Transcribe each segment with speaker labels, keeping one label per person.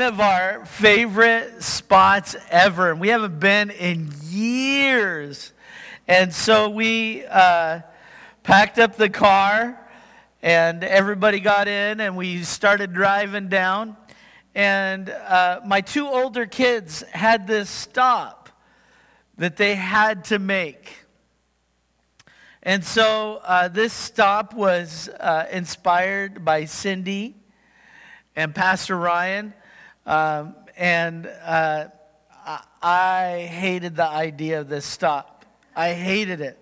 Speaker 1: of our favorite spots ever. And we haven't been in years. And so we uh, packed up the car and everybody got in and we started driving down. And uh, my two older kids had this stop that they had to make. And so uh, this stop was uh, inspired by Cindy and Pastor Ryan. Um, and uh, I hated the idea of this stop. I hated it,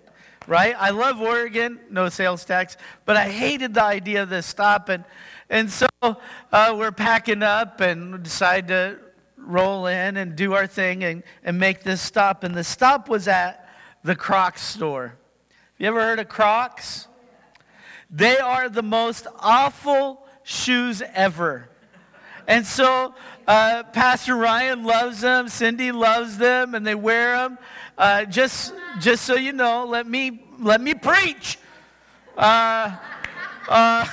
Speaker 1: right? I love Oregon, no sales tax, but I hated the idea of this stop. And, and so uh, we're packing up and decide to roll in and do our thing and, and make this stop. And the stop was at the Crocs store. You ever heard of Crocs? They are the most awful shoes ever. And so uh, Pastor Ryan loves them, Cindy loves them, and they wear them. Uh, just, just so you know, let me let me preach. Uh, uh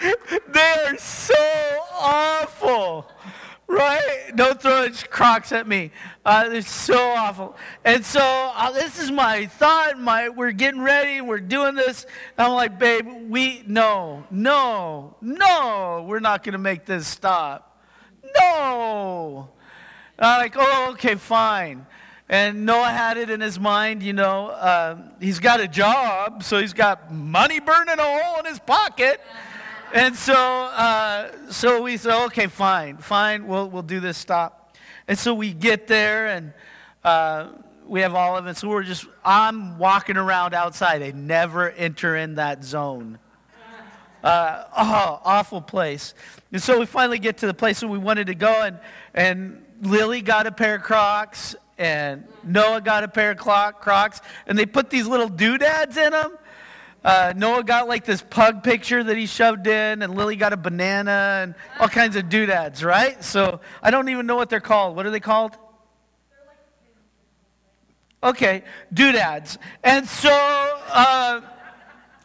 Speaker 1: they are so awful. Right? Don't throw crocs at me. Uh, they're so awful. And so uh, this is my thought. My we're getting ready. We're doing this. I'm like, babe, we no, no, no. We're not going to make this stop. No. And I'm like, oh, okay, fine. And Noah had it in his mind, you know, uh, he's got a job, so he's got money burning a hole in his pocket. And so, uh, so we said, okay, fine, fine, we'll, we'll do this stop. And so we get there and uh, we have all of it. So we're just, I'm walking around outside. I never enter in that zone. Uh, oh, awful place. And so we finally get to the place where we wanted to go, and, and Lily got a pair of Crocs, and Noah got a pair of Crocs, and they put these little doodads in them. Uh, Noah got like this pug picture that he shoved in, and Lily got a banana and all kinds of doodads, right? So I don't even know what they're called. What are they called? Okay, doodads. And so, uh,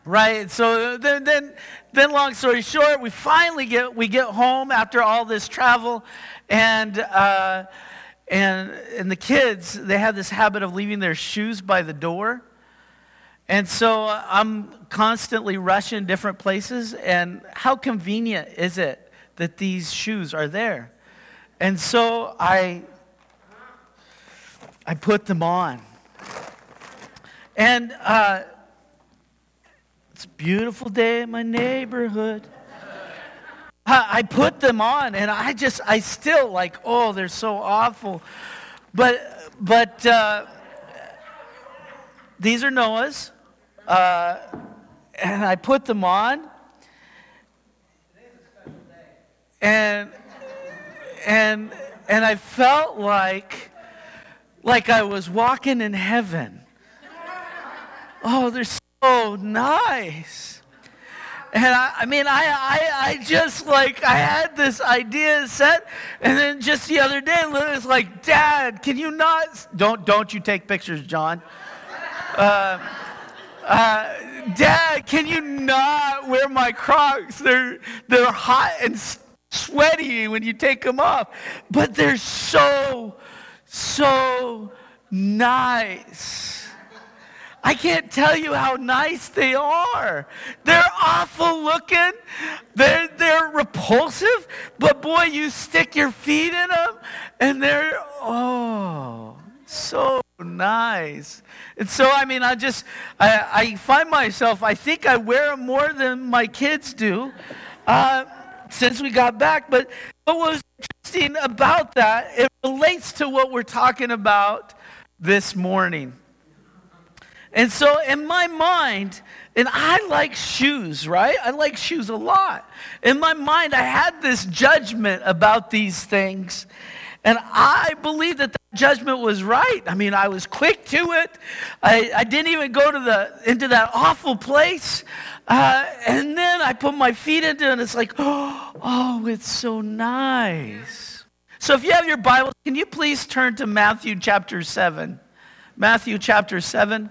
Speaker 1: right? So then, then, then, long story short, we finally get we get home after all this travel, and uh, and and the kids they have this habit of leaving their shoes by the door. And so uh, I'm constantly rushing different places, and how convenient is it that these shoes are there? And so I, I put them on. And uh, it's a beautiful day in my neighborhood. I put them on, and I just, I still like, oh, they're so awful. But, but uh, these are Noah's uh, and I put them on. And and and I felt like like I was walking in heaven. Oh, they're so nice. And I, I mean, I, I, I just like, I had this idea set. And then just the other day, Lily's like, Dad, can you not? Don't, don't you take pictures, John. Uh, uh, Dad, can you not wear my Crocs? They're, they're hot and sweaty when you take them off, but they're so, so nice. I can't tell you how nice they are. They're awful looking. They're, they're repulsive, but boy, you stick your feet in them and they're, oh, so nice. And so, I mean, I just, I, I find myself, I think I wear them more than my kids do uh, since we got back. But what was interesting about that, it relates to what we're talking about this morning. And so, in my mind, and I like shoes, right? I like shoes a lot. In my mind, I had this judgment about these things. And I believe that that judgment was right. I mean, I was quick to it. I, I didn't even go to the, into that awful place. Uh, and then I put my feet into it, and it's like, oh, oh, it's so nice. So if you have your Bible, can you please turn to Matthew chapter 7? Matthew chapter 7.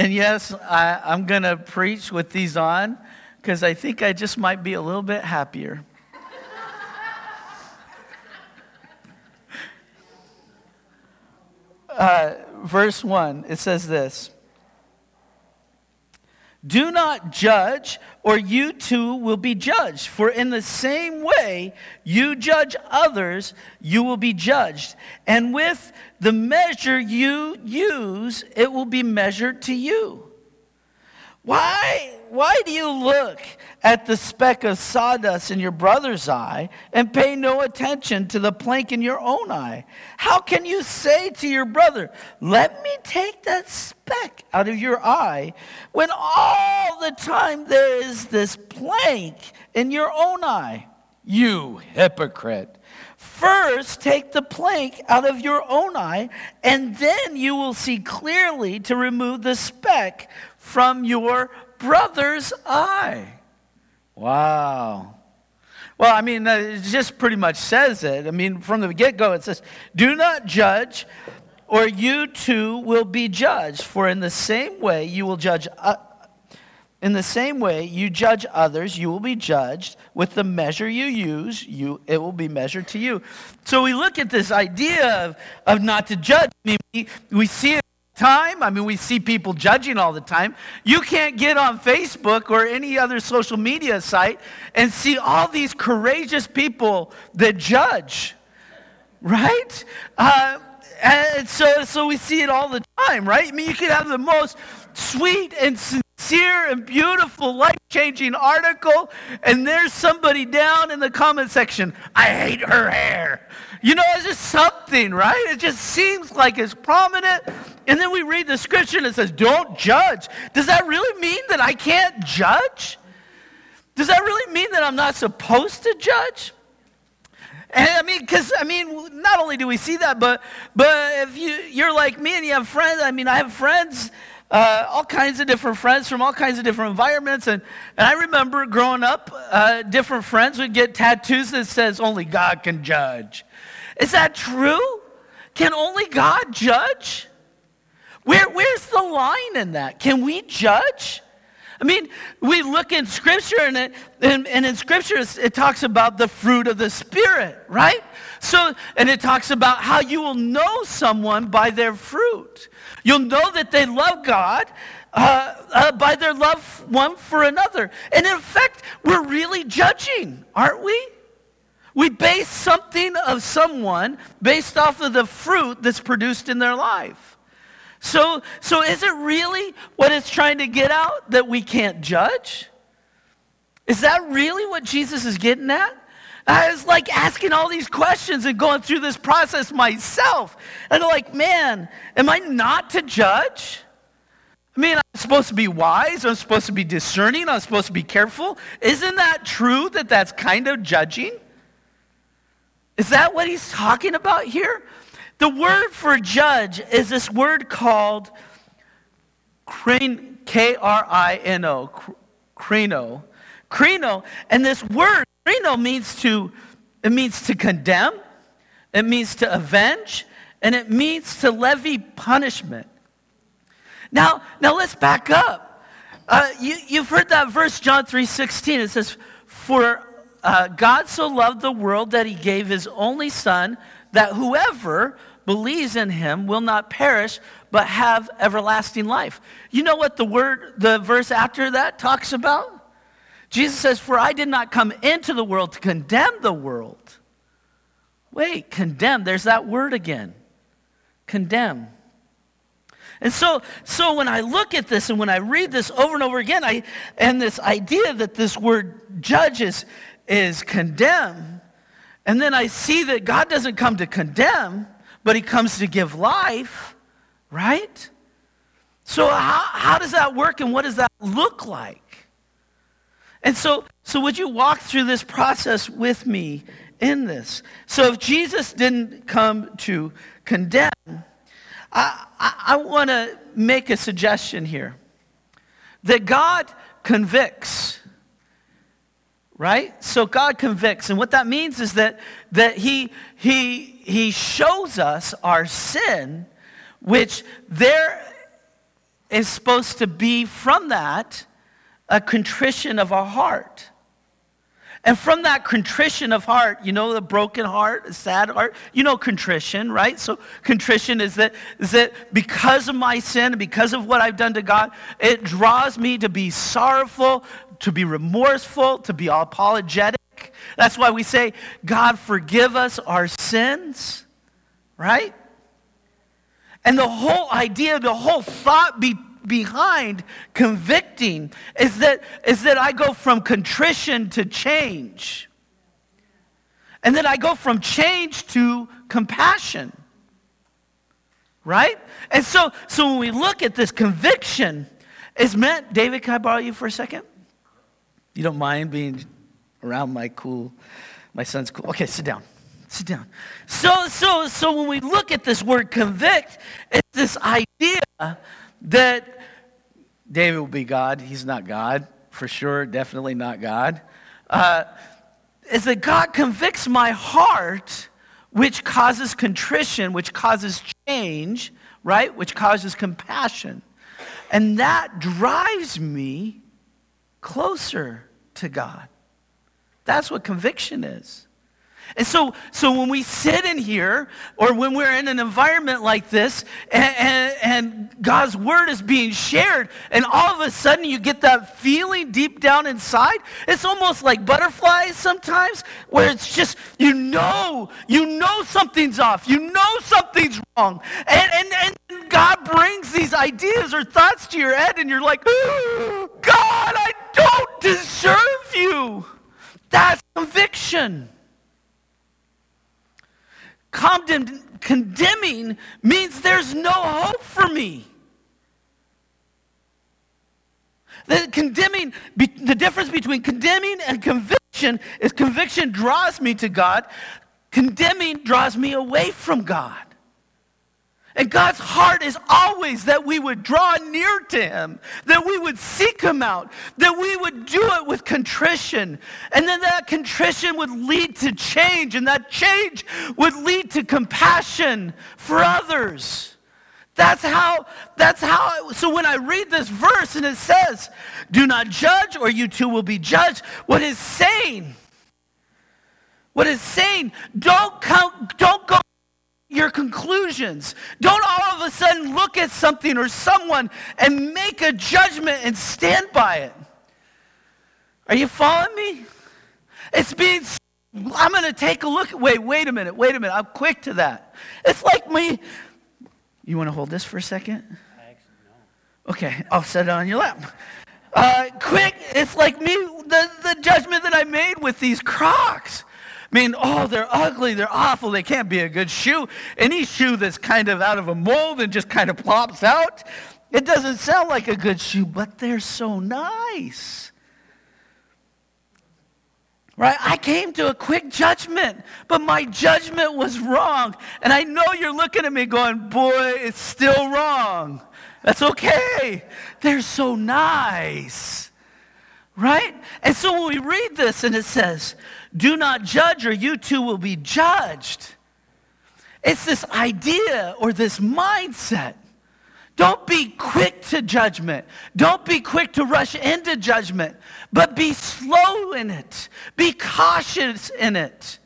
Speaker 1: And yes, I, I'm going to preach with these on because I think I just might be a little bit happier. uh, verse 1, it says this Do not judge, or you too will be judged. For in the same way you judge others, you will be judged. And with the measure you use, it will be measured to you. Why, why do you look at the speck of sawdust in your brother's eye and pay no attention to the plank in your own eye? How can you say to your brother, Let me take that speck out of your eye, when all the time there is this plank in your own eye? You hypocrite. First, take the plank out of your own eye, and then you will see clearly to remove the speck from your brother's eye. Wow. Well, I mean, it just pretty much says it. I mean, from the get go, it says, Do not judge, or you too will be judged. For in the same way you will judge. Uh, in the same way you judge others, you will be judged. With the measure you use, you, it will be measured to you. So we look at this idea of, of not to judge. I mean, we, we see it time. I mean, we see people judging all the time. You can't get on Facebook or any other social media site and see all these courageous people that judge, right? Uh, and so, so we see it all the time, right? I mean, you could have the most sweet and sincere and beautiful, life changing article, and there's somebody down in the comment section, I hate her hair. You know, it's just something, right? It just seems like it's prominent. And then we read the scripture and it says, don't judge. Does that really mean that I can't judge? Does that really mean that I'm not supposed to judge? And I mean, because I mean, not only do we see that, but but if you you're like me and you have friends, I mean, I have friends, uh, all kinds of different friends from all kinds of different environments, and and I remember growing up, uh, different friends would get tattoos that says only God can judge. Is that true? Can only God judge? Where, where's the line in that? Can we judge? I mean, we look in Scripture, and, it, and, and, in Scripture, it talks about the fruit of the Spirit, right? So, and it talks about how you will know someone by their fruit. You'll know that they love God uh, uh, by their love one for another. And in fact, we're really judging, aren't we? We base something of someone based off of the fruit that's produced in their life. So, so is it really what it's trying to get out that we can't judge? Is that really what Jesus is getting at? I was like asking all these questions and going through this process myself. And like, man, am I not to judge? I mean, I'm supposed to be wise. I'm supposed to be discerning. I'm supposed to be careful. Isn't that true that that's kind of judging? Is that what he's talking about here? The word for judge is this word called K R I N O, krino. Krino. And this word, krino, means to, it means to condemn, it means to avenge, and it means to levy punishment. Now, now let's back up. Uh, you, you've heard that verse, John 3 16. It says, For uh, God so loved the world that he gave his only son, that whoever believes in him will not perish, but have everlasting life. You know what the word, the verse after that talks about? Jesus says, For I did not come into the world to condemn the world. Wait, condemn, there's that word again. Condemn. And so, so when I look at this and when I read this over and over again, I, and this idea that this word judges is condemn. And then I see that God doesn't come to condemn, but He comes to give life, right? So, how, how does that work and what does that look like? And so, so, would you walk through this process with me in this? So, if Jesus didn't come to condemn, I, I, I want to make a suggestion here that God convicts right? So God convicts. And what that means is that, that he, he, he shows us our sin, which there is supposed to be from that a contrition of a heart. And from that contrition of heart, you know, the broken heart, a sad heart, you know contrition, right? So contrition is that, is that because of my sin because of what I've done to God, it draws me to be sorrowful, to be remorseful, to be apologetic. That's why we say, God, forgive us our sins, right? And the whole idea, the whole thought be, behind convicting is that, is that I go from contrition to change. And then I go from change to compassion. Right? And so, so when we look at this conviction, it's meant, David, can I borrow you for a second? You don't mind being around my cool, my son's cool. Okay, sit down. Sit down. So, so, so when we look at this word convict, it's this idea that David will be God. He's not God, for sure, definitely not God. Uh, is that God convicts my heart, which causes contrition, which causes change, right? Which causes compassion. And that drives me closer to God. That's what conviction is. And so, so when we sit in here or when we're in an environment like this and, and, and, God's word is being shared and all of a sudden you get that feeling deep down inside, it's almost like butterflies sometimes where it's just, you know, you know something's off. You know something's wrong. And, and, and God brings these ideas or thoughts to your head and you're like, God, I don't deserve you. That's conviction. Condemn, condemning means there's no hope for me. The condemning, the difference between condemning and conviction is conviction draws me to God, condemning draws me away from God. And God's heart is always that we would draw near to Him, that we would seek Him out, that we would do it with contrition. And then that contrition would lead to change, and that change would lead to compassion for others. That's how, that's how, so when I read this verse and it says, do not judge or you too will be judged, what is saying, what is saying, don't, come, don't go your conclusions. Don't all of a sudden look at something or someone and make a judgment and stand by it. Are you following me? It's being, I'm going to take a look. Wait, wait a minute, wait a minute. I'm quick to that. It's like me. You want to hold this for a second? Okay, I'll set it on your lap. Uh, quick, it's like me, the, the judgment that I made with these Crocs. Mean, oh, they're ugly, they're awful, they can't be a good shoe. Any shoe that's kind of out of a mold and just kind of plops out, it doesn't sound like a good shoe, but they're so nice. Right? I came to a quick judgment, but my judgment was wrong. And I know you're looking at me going, boy, it's still wrong. That's okay. They're so nice. Right? And so when we read this and it says, do not judge, or you too will be judged. It's this idea or this mindset. Don't be quick to judgment. Don't be quick to rush into judgment, but be slow in it. Be cautious in it.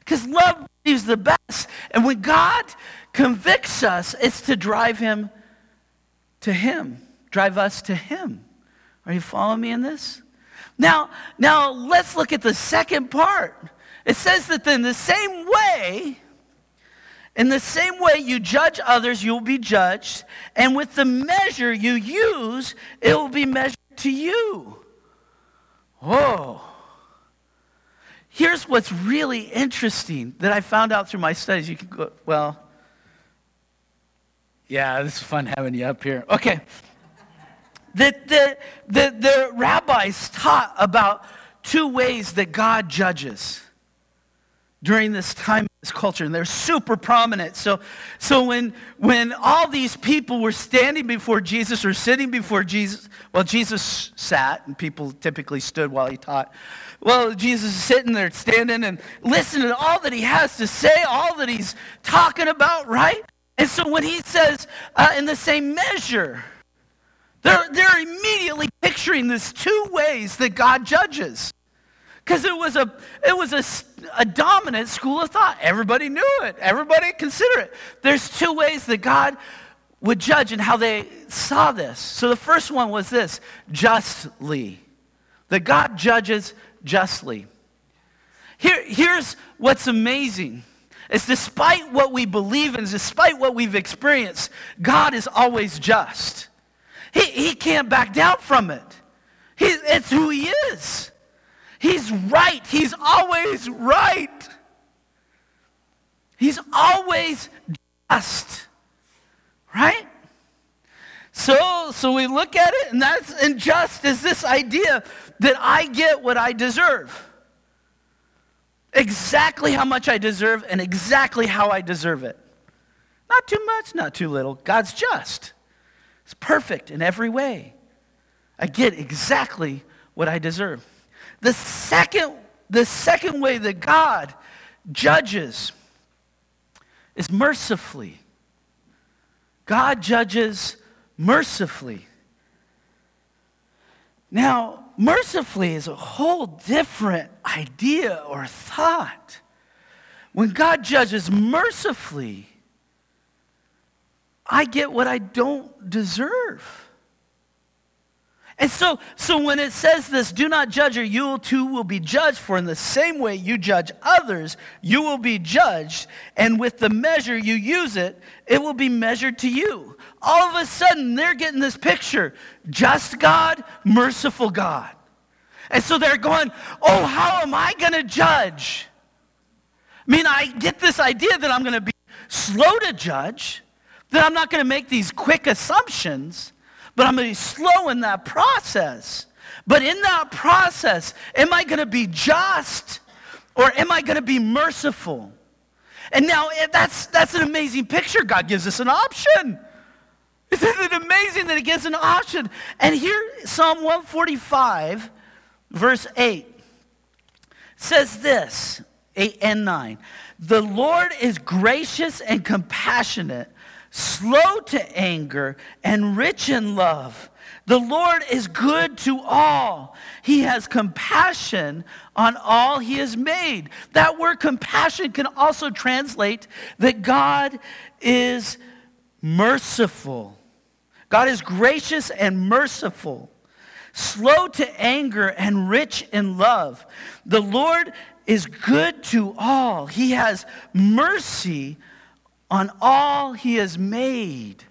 Speaker 1: Because love is the best. And when God convicts us, it's to drive him to him, drive us to him. Are you following me in this? Now, now let's look at the second part. It says that in the same way, in the same way you judge others, you'll be judged, and with the measure you use, it will be measured to you. Whoa. Here's what's really interesting that I found out through my studies. You can go, well, yeah, this is fun having you up here. Okay that the, the, the rabbis taught about two ways that God judges during this time in this culture and they're super prominent. So so when when all these people were standing before jesus or sitting before jesus well jesus sat and people typically stood while he taught. Well jesus is sitting there standing and listening to all that he has to say all that he's talking about right? And so when he says uh, in the same measure They're, they're immediately picturing this two ways that God judges. Because it was, a, it was a, a dominant school of thought. Everybody knew it, everybody considered it. There's two ways that God would judge and how they saw this. So the first one was this justly. That God judges justly. Here, here's what's amazing. It's despite what we believe and despite what we've experienced, God is always just. He, he can't back down from it. He, it's who he is. He's right. He's always right. He's always just. Right? So, so we look at it, and that's and just is this idea that I get what I deserve. Exactly how much I deserve and exactly how I deserve it. Not too much, not too little. God's just. It's perfect in every way. I get exactly what I deserve. The second, the second way that God judges is mercifully. God judges mercifully. Now, mercifully is a whole different idea or thought. When God judges mercifully, I get what I don't deserve. And so, so when it says this, do not judge or you too will be judged, for in the same way you judge others, you will be judged, and with the measure you use it, it will be measured to you. All of a sudden, they're getting this picture just God, merciful God. And so they're going, oh, how am I going to judge? I mean, I get this idea that I'm going to be slow to judge, that I'm not going to make these quick assumptions but I'm going to be slow in that process. But in that process, am I going to be just or am I going to be merciful? And now eh, that's, that's an amazing picture. God gives us an option. Isn't it amazing that He gives an option? And here, Psalm 145, verse 8, says this 8 and 9. The Lord is gracious and compassionate slow to anger, and rich in love. The Lord is good to all. He has compassion on all he has made. That word compassion can also translate that God is merciful. God is gracious and merciful, slow to anger and rich in love. The Lord is good to all. He has mercy on all he has made.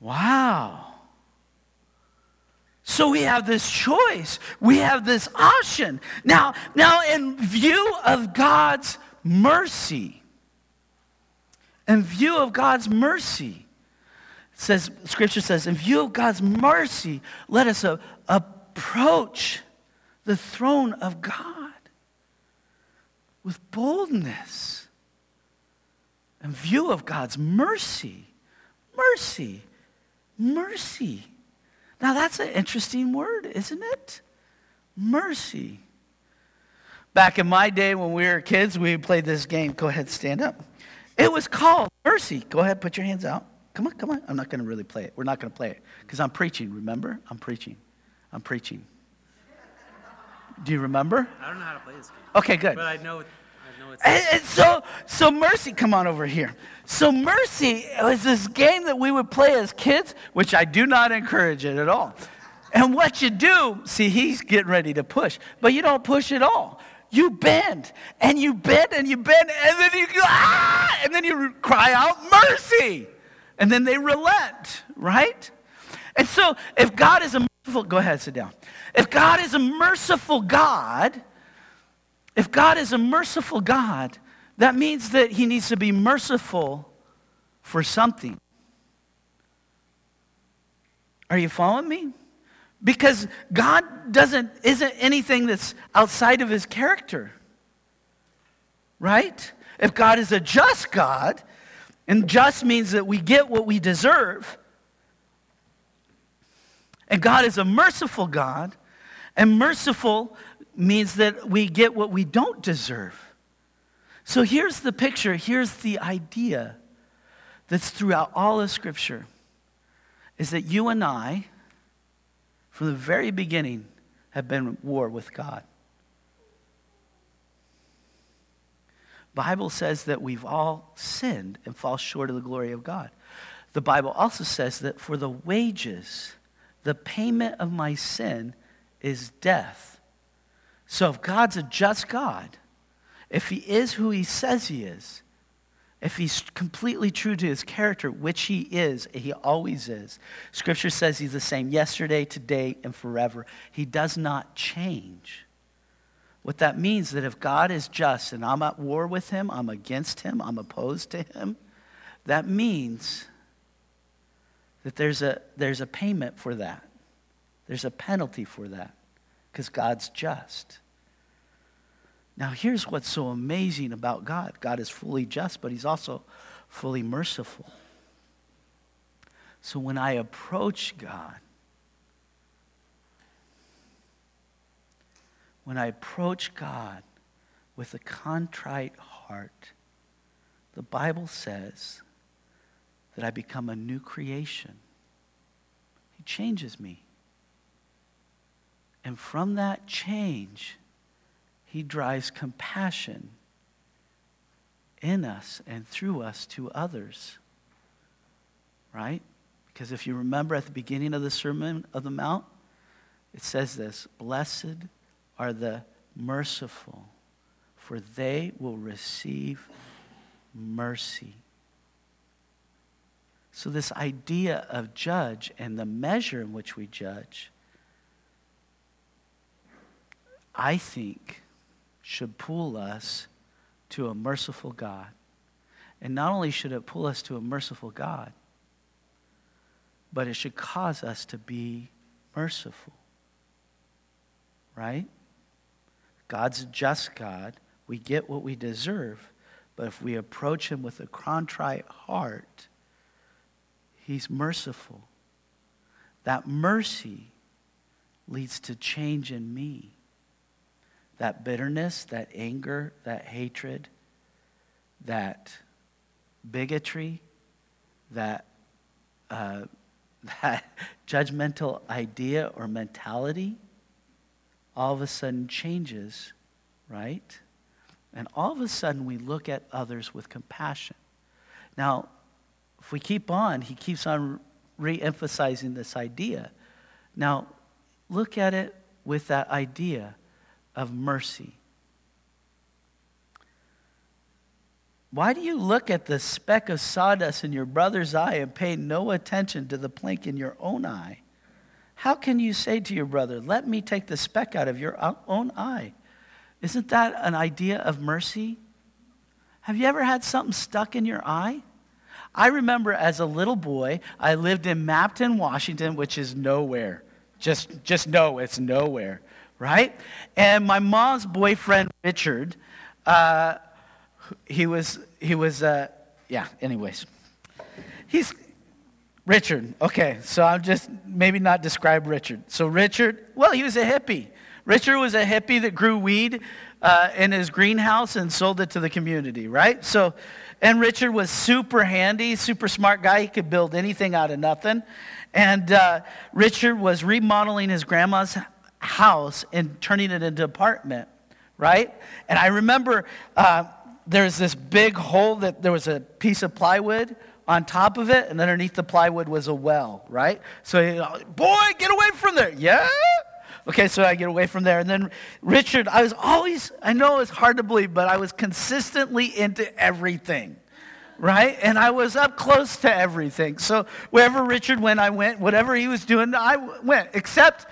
Speaker 1: Wow. So we have this choice. We have this option. Now, now in view of God's mercy, in view of God's mercy, says scripture says, in view of God's mercy, let us approach the throne of God with boldness in view of God's mercy. Mercy. Mercy. Now, that's an interesting word, isn't it? Mercy. Back in my day when we were kids, we played this game. Go ahead, stand up. It was called Mercy. Go ahead, put your hands out. Come on, come on. I'm not going to really play it. We're not going to play it because I'm preaching, remember? I'm preaching. I'm preaching. Do you remember?
Speaker 2: I don't know how to play this game.
Speaker 1: Okay, good.
Speaker 2: But I know
Speaker 1: and, and, so, so Mercy, come on over here. So Mercy was this game that we would play as kids, which I do not encourage it at all. And what you do, see, he's getting ready to push, but you don't push at all. You bend and you bend and you bend and then you go, ah, and then you cry out mercy. And then they relent, right? And so if God is a merciful, go ahead, sit down. If God is a merciful God, if God is a merciful God, that means that he needs to be merciful for something. Are you following me? Because God doesn't isn't anything that's outside of his character. Right? If God is a just God, and just means that we get what we deserve, and God is a merciful God, and merciful means that we get what we don't deserve. So here's the picture, here's the idea that's throughout all of Scripture is that you and I, from the very beginning, have been at war with God. Bible says that we've all sinned and fall short of the glory of God. The Bible also says that for the wages, the payment of my sin is death. So if God's a just God, if he is who he says he is, if he's completely true to his character, which he is, he always is. Scripture says he's the same yesterday, today, and forever. He does not change. What that means that if God is just and I'm at war with him, I'm against him, I'm opposed to him, that means that there's a, there's a payment for that. There's a penalty for that because God's just. Now, here's what's so amazing about God God is fully just, but He's also fully merciful. So when I approach God, when I approach God with a contrite heart, the Bible says that I become a new creation. He changes me. And from that change, he drives compassion in us and through us to others. Right? Because if you remember at the beginning of the Sermon of the Mount, it says this Blessed are the merciful, for they will receive mercy. So, this idea of judge and the measure in which we judge, I think, should pull us to a merciful God. And not only should it pull us to a merciful God, but it should cause us to be merciful. Right? God's a just God. We get what we deserve. But if we approach Him with a contrite heart, He's merciful. That mercy leads to change in me that bitterness, that anger, that hatred, that bigotry, that, uh, that judgmental idea or mentality, all of a sudden changes, right? And all of a sudden we look at others with compassion. Now, if we keep on, he keeps on re emphasizing this idea. Now, look at it with that idea of mercy. Why do you look at the speck of sawdust in your brother's eye and pay no attention to the plank in your own eye? How can you say to your brother, Let me take the speck out of your own eye? Isn't that an idea of mercy? Have you ever had something stuck in your eye? I remember as a little boy, I lived in Mabton, Washington, which is nowhere. Just, just know it's nowhere right? And my mom's boyfriend, Richard, uh, he was, he was, uh, yeah, anyways. He's, Richard, okay, so I'm just maybe not describe Richard. So, Richard, well, he was a hippie. Richard was a hippie that grew weed uh, in his greenhouse and sold it to the community, right? So, and Richard was super handy, super smart guy. He could build anything out of nothing. And uh, Richard was remodeling his grandma's house and turning it into apartment, right? And I remember uh, there's this big hole that there was a piece of plywood on top of it, and underneath the plywood was a well, right? So, you know, boy, get away from there. Yeah? Okay, so I get away from there. And then Richard, I was always, I know it's hard to believe, but I was consistently into everything, right? And I was up close to everything. So wherever Richard went, I went. Whatever he was doing, I went. Except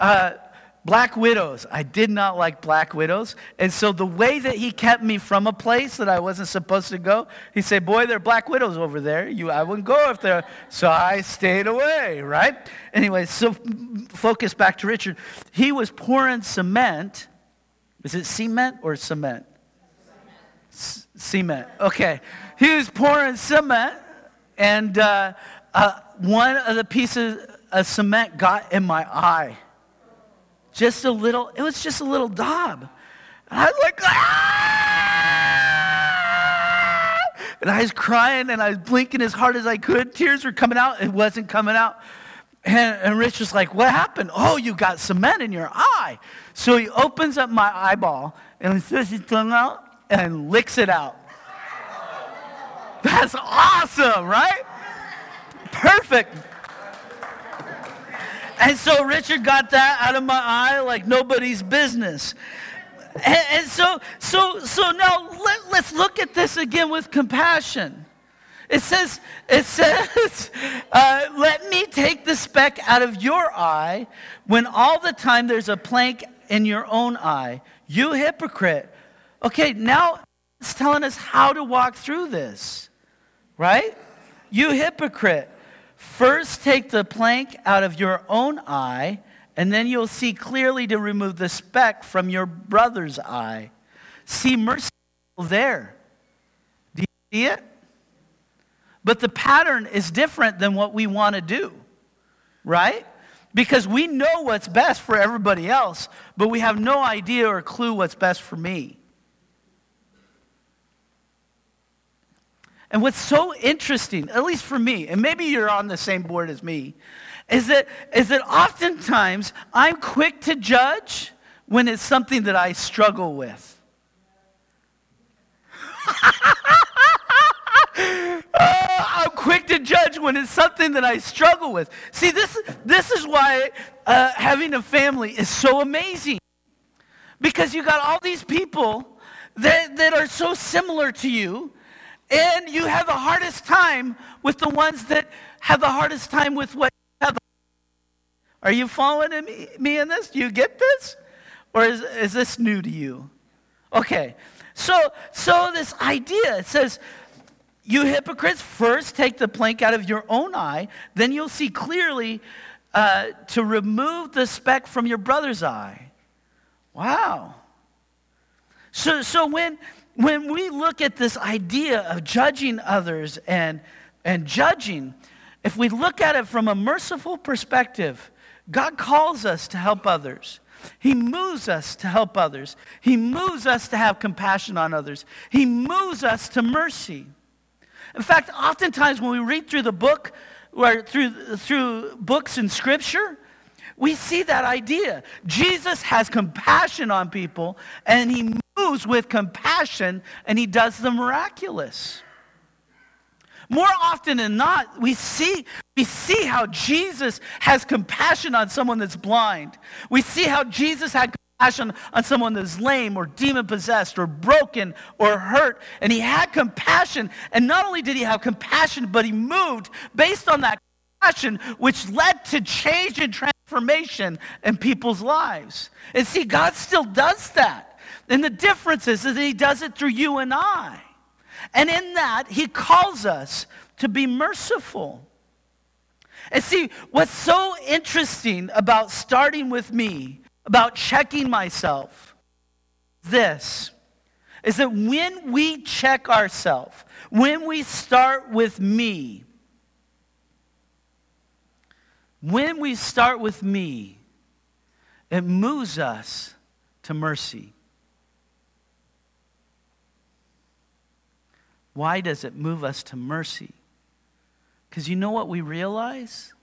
Speaker 1: uh, black widows. I did not like black widows. And so the way that he kept me from a place that I wasn't supposed to go, he said, Boy, there are black widows over there. You, I wouldn't go if they're. So I stayed away, right? Anyway, so focus back to Richard. He was pouring cement. Is it cement or cement? C- cement. Okay. He was pouring cement, and uh, uh, one of the pieces of cement got in my eye. Just a little, it was just a little daub. And I was like, ah! And I was crying and I was blinking as hard as I could. Tears were coming out. It wasn't coming out. And, and Rich was like, What happened? Oh, you got cement in your eye. So he opens up my eyeball and he says his tongue out and licks it out. That's awesome, right? Perfect. And so Richard got that out of my eye like nobody's business. And, and so, so, so now let, let's look at this again with compassion. It says, it says, uh, let me take the speck out of your eye when all the time there's a plank in your own eye. You hypocrite. Okay, now it's telling us how to walk through this, right? You hypocrite. First, take the plank out of your own eye, and then you'll see clearly to remove the speck from your brother's eye. See mercy there. Do you see it? But the pattern is different than what we want to do, right? Because we know what's best for everybody else, but we have no idea or clue what's best for me. And what's so interesting, at least for me, and maybe you're on the same board as me, is that, is that oftentimes I'm quick to judge when it's something that I struggle with. Uh, I'm quick to judge when it's something that I struggle with. See, this, this is why uh, having a family is so amazing. Because you got all these people that, that are so similar to you, and you have the hardest time with the ones that have the hardest time with what have. Are you following me, me in this? Do you get this? Or is, is this new to you? Okay. So, so this idea, it says, you hypocrites, first take the plank out of your own eye, then you'll see clearly uh, to remove the speck from your brother's eye. Wow. So, so when, when we look at this idea of judging others and, and judging, if we look at it from a merciful perspective, God calls us to help others. He moves us to help others. He moves us to have compassion on others. He moves us to mercy. In fact, oftentimes when we read through the book or through, through books in Scripture, we see that idea. Jesus has compassion on people and he moves with compassion and he does the miraculous. More often than not, we see, we see how Jesus has compassion on someone that's blind. We see how Jesus had compassion on someone that's lame or demon possessed or broken or hurt. And he had compassion. And not only did he have compassion, but he moved based on that compassion, which led to change and transformation in people's lives. And see, God still does that. And the difference is that he does it through you and I. And in that, he calls us to be merciful. And see, what's so interesting about starting with me, about checking myself, this is that when we check ourselves, when we start with me, when we start with me, it moves us to mercy. Why does it move us to mercy? Because you know what we realize?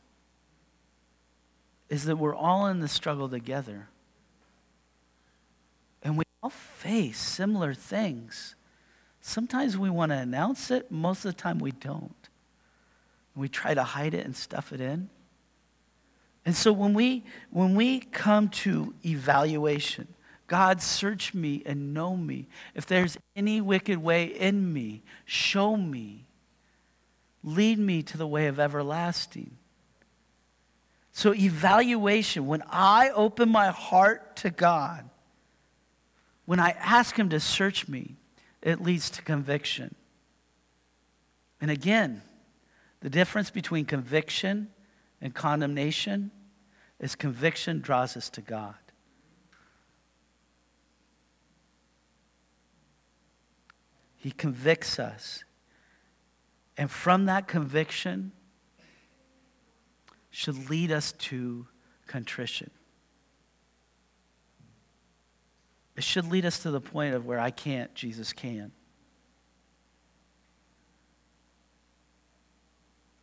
Speaker 1: Is that we're all in the struggle together. And we all face similar things. Sometimes we want to announce it, most of the time we don't. We try to hide it and stuff it in. And so when we when we come to evaluation, God, search me and know me. If there's any wicked way in me, show me. Lead me to the way of everlasting. So, evaluation, when I open my heart to God, when I ask Him to search me, it leads to conviction. And again, the difference between conviction and condemnation is conviction draws us to God. He convicts us. And from that conviction should lead us to contrition. It should lead us to the point of where I can't, Jesus can.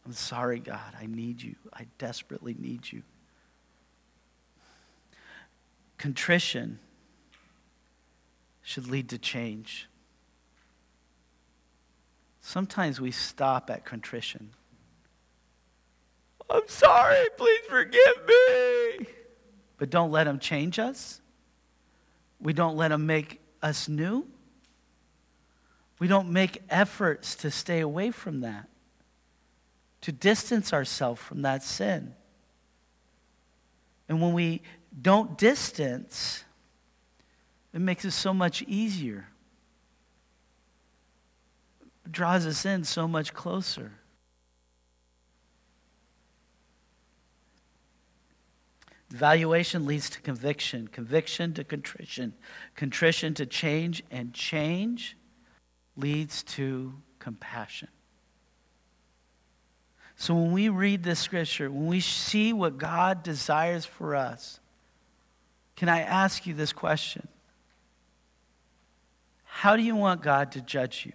Speaker 1: I'm sorry, God. I need you. I desperately need you. Contrition should lead to change. Sometimes we stop at contrition. I'm sorry, please forgive me. But don't let him change us. We don't let him make us new. We don't make efforts to stay away from that, to distance ourselves from that sin. And when we don't distance, it makes it so much easier. Draws us in so much closer. Evaluation leads to conviction, conviction to contrition, contrition to change, and change leads to compassion. So when we read this scripture, when we see what God desires for us, can I ask you this question? How do you want God to judge you?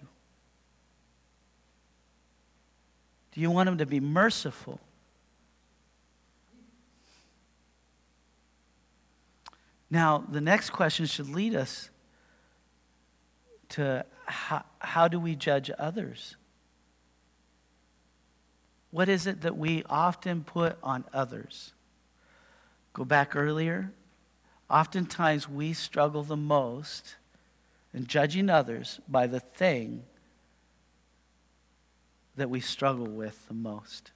Speaker 1: Do you want Him to be merciful? Now, the next question should lead us to how, how do we judge others? What is it that we often put on others? Go back earlier. Oftentimes we struggle the most in judging others by the thing that we struggle with the most.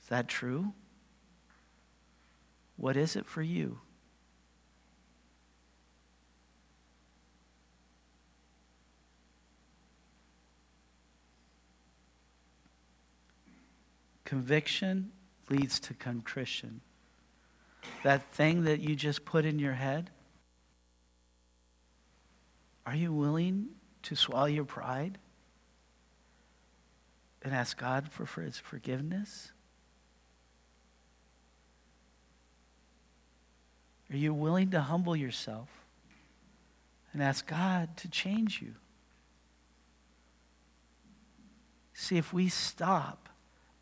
Speaker 1: Is that true? What is it for you? Conviction leads to contrition. That thing that you just put in your head, are you willing to swallow your pride and ask God for, for his forgiveness? Are you willing to humble yourself and ask God to change you? See, if we stop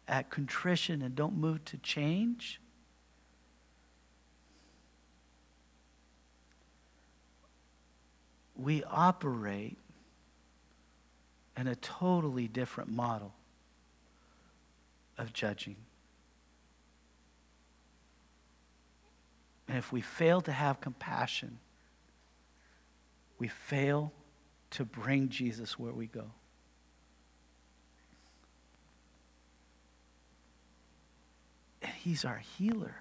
Speaker 1: at contrition and don't move to change, we operate in a totally different model of judging. And if we fail to have compassion, we fail to bring Jesus where we go. And He's our healer.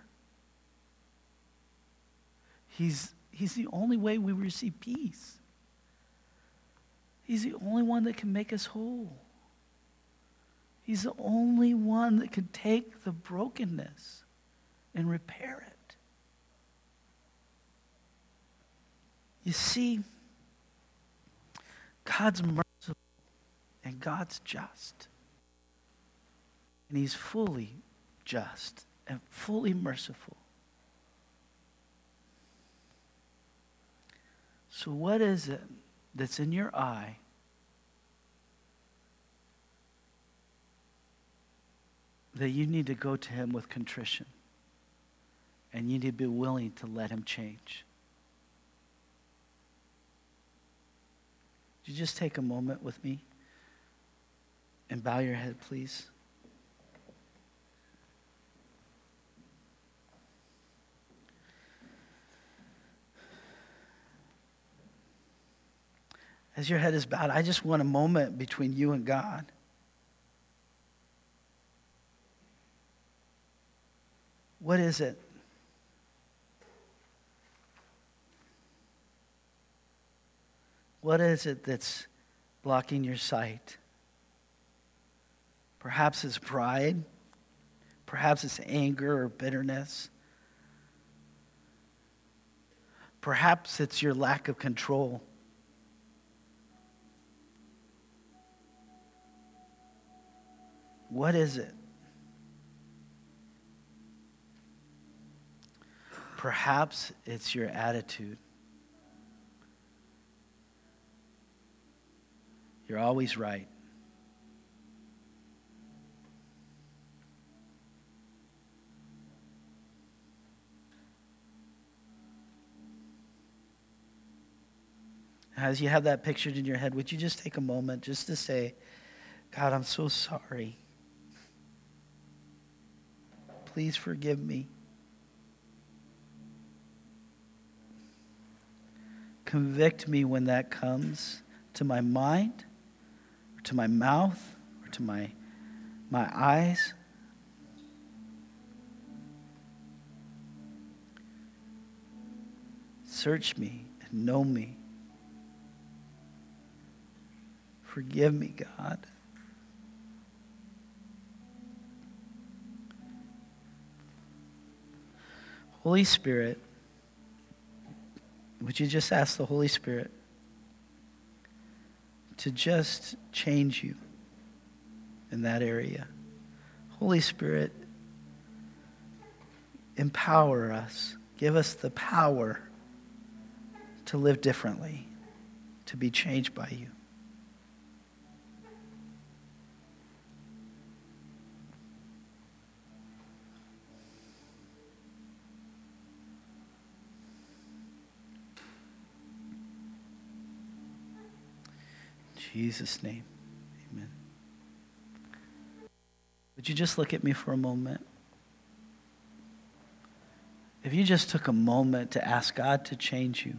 Speaker 1: He's, he's the only way we receive peace. He's the only one that can make us whole. He's the only one that can take the brokenness and repair it. You see, God's merciful and God's just. And He's fully just and fully merciful. So, what is it that's in your eye that you need to go to Him with contrition? And you need to be willing to let Him change. Would you just take a moment with me and bow your head, please? as your head is bowed, I just want a moment between you and God. What is it? What is it that's blocking your sight? Perhaps it's pride. Perhaps it's anger or bitterness. Perhaps it's your lack of control. What is it? Perhaps it's your attitude. You're always right. As you have that pictured in your head, would you just take a moment just to say, God, I'm so sorry. Please forgive me. Convict me when that comes to my mind, or to my mouth, or to my, my eyes. Search me and know me. Forgive me, God. Holy Spirit, would you just ask the Holy Spirit to just change you in that area? Holy Spirit, empower us. Give us the power to live differently, to be changed by you. Jesus' name, amen. Would you just look at me for a moment? If you just took a moment to ask God to change you,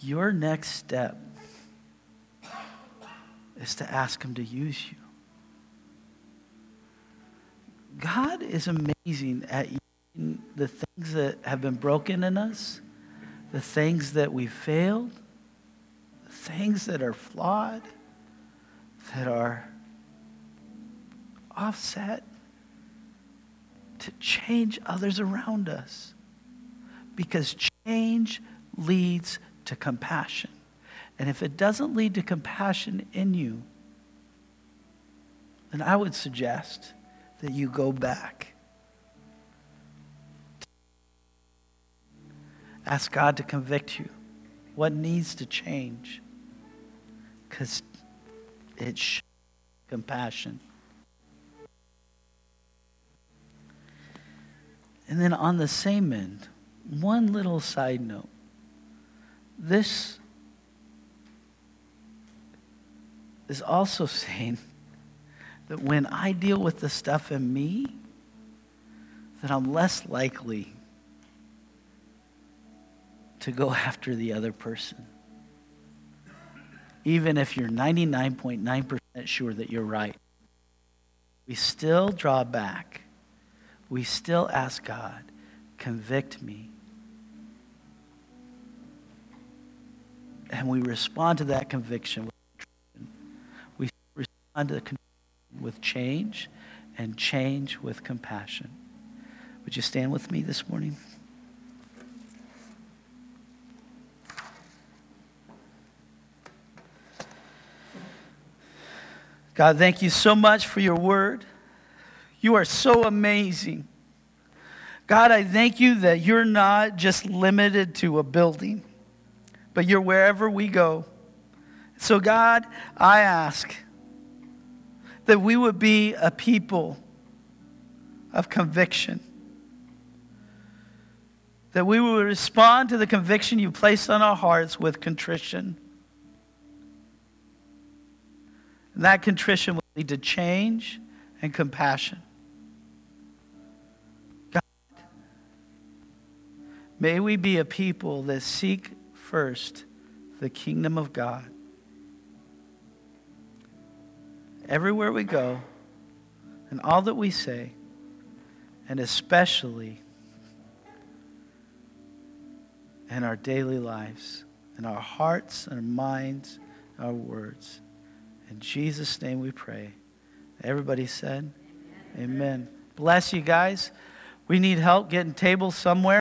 Speaker 1: your next step is to ask Him to use you. God is amazing at the things that have been broken in us, the things that we failed, things that are flawed, that are offset, to change others around us. Because change leads to compassion. And if it doesn't lead to compassion in you, then I would suggest that you go back. Ask God to convict you. What needs to change? Because it's compassion. And then on the same end, one little side note. This is also saying that when I deal with the stuff in me, that I'm less likely to go after the other person even if you're 99.9% sure that you're right. We still draw back. We still ask God, convict me. And we respond to that conviction we respond to the conviction with change and change with compassion. Would you stand with me this morning? God, thank you so much for your word. You are so amazing. God, I thank you that you're not just limited to a building, but you're wherever we go. So, God, I ask that we would be a people of conviction, that we would respond to the conviction you placed on our hearts with contrition. And that contrition will lead to change and compassion. God, may we be a people that seek first the kingdom of God. Everywhere we go, and all that we say, and especially in our daily lives, in our hearts, our minds, our words. In Jesus' name we pray. Everybody said, Amen. Amen. Bless you guys. We need help getting tables somewhere.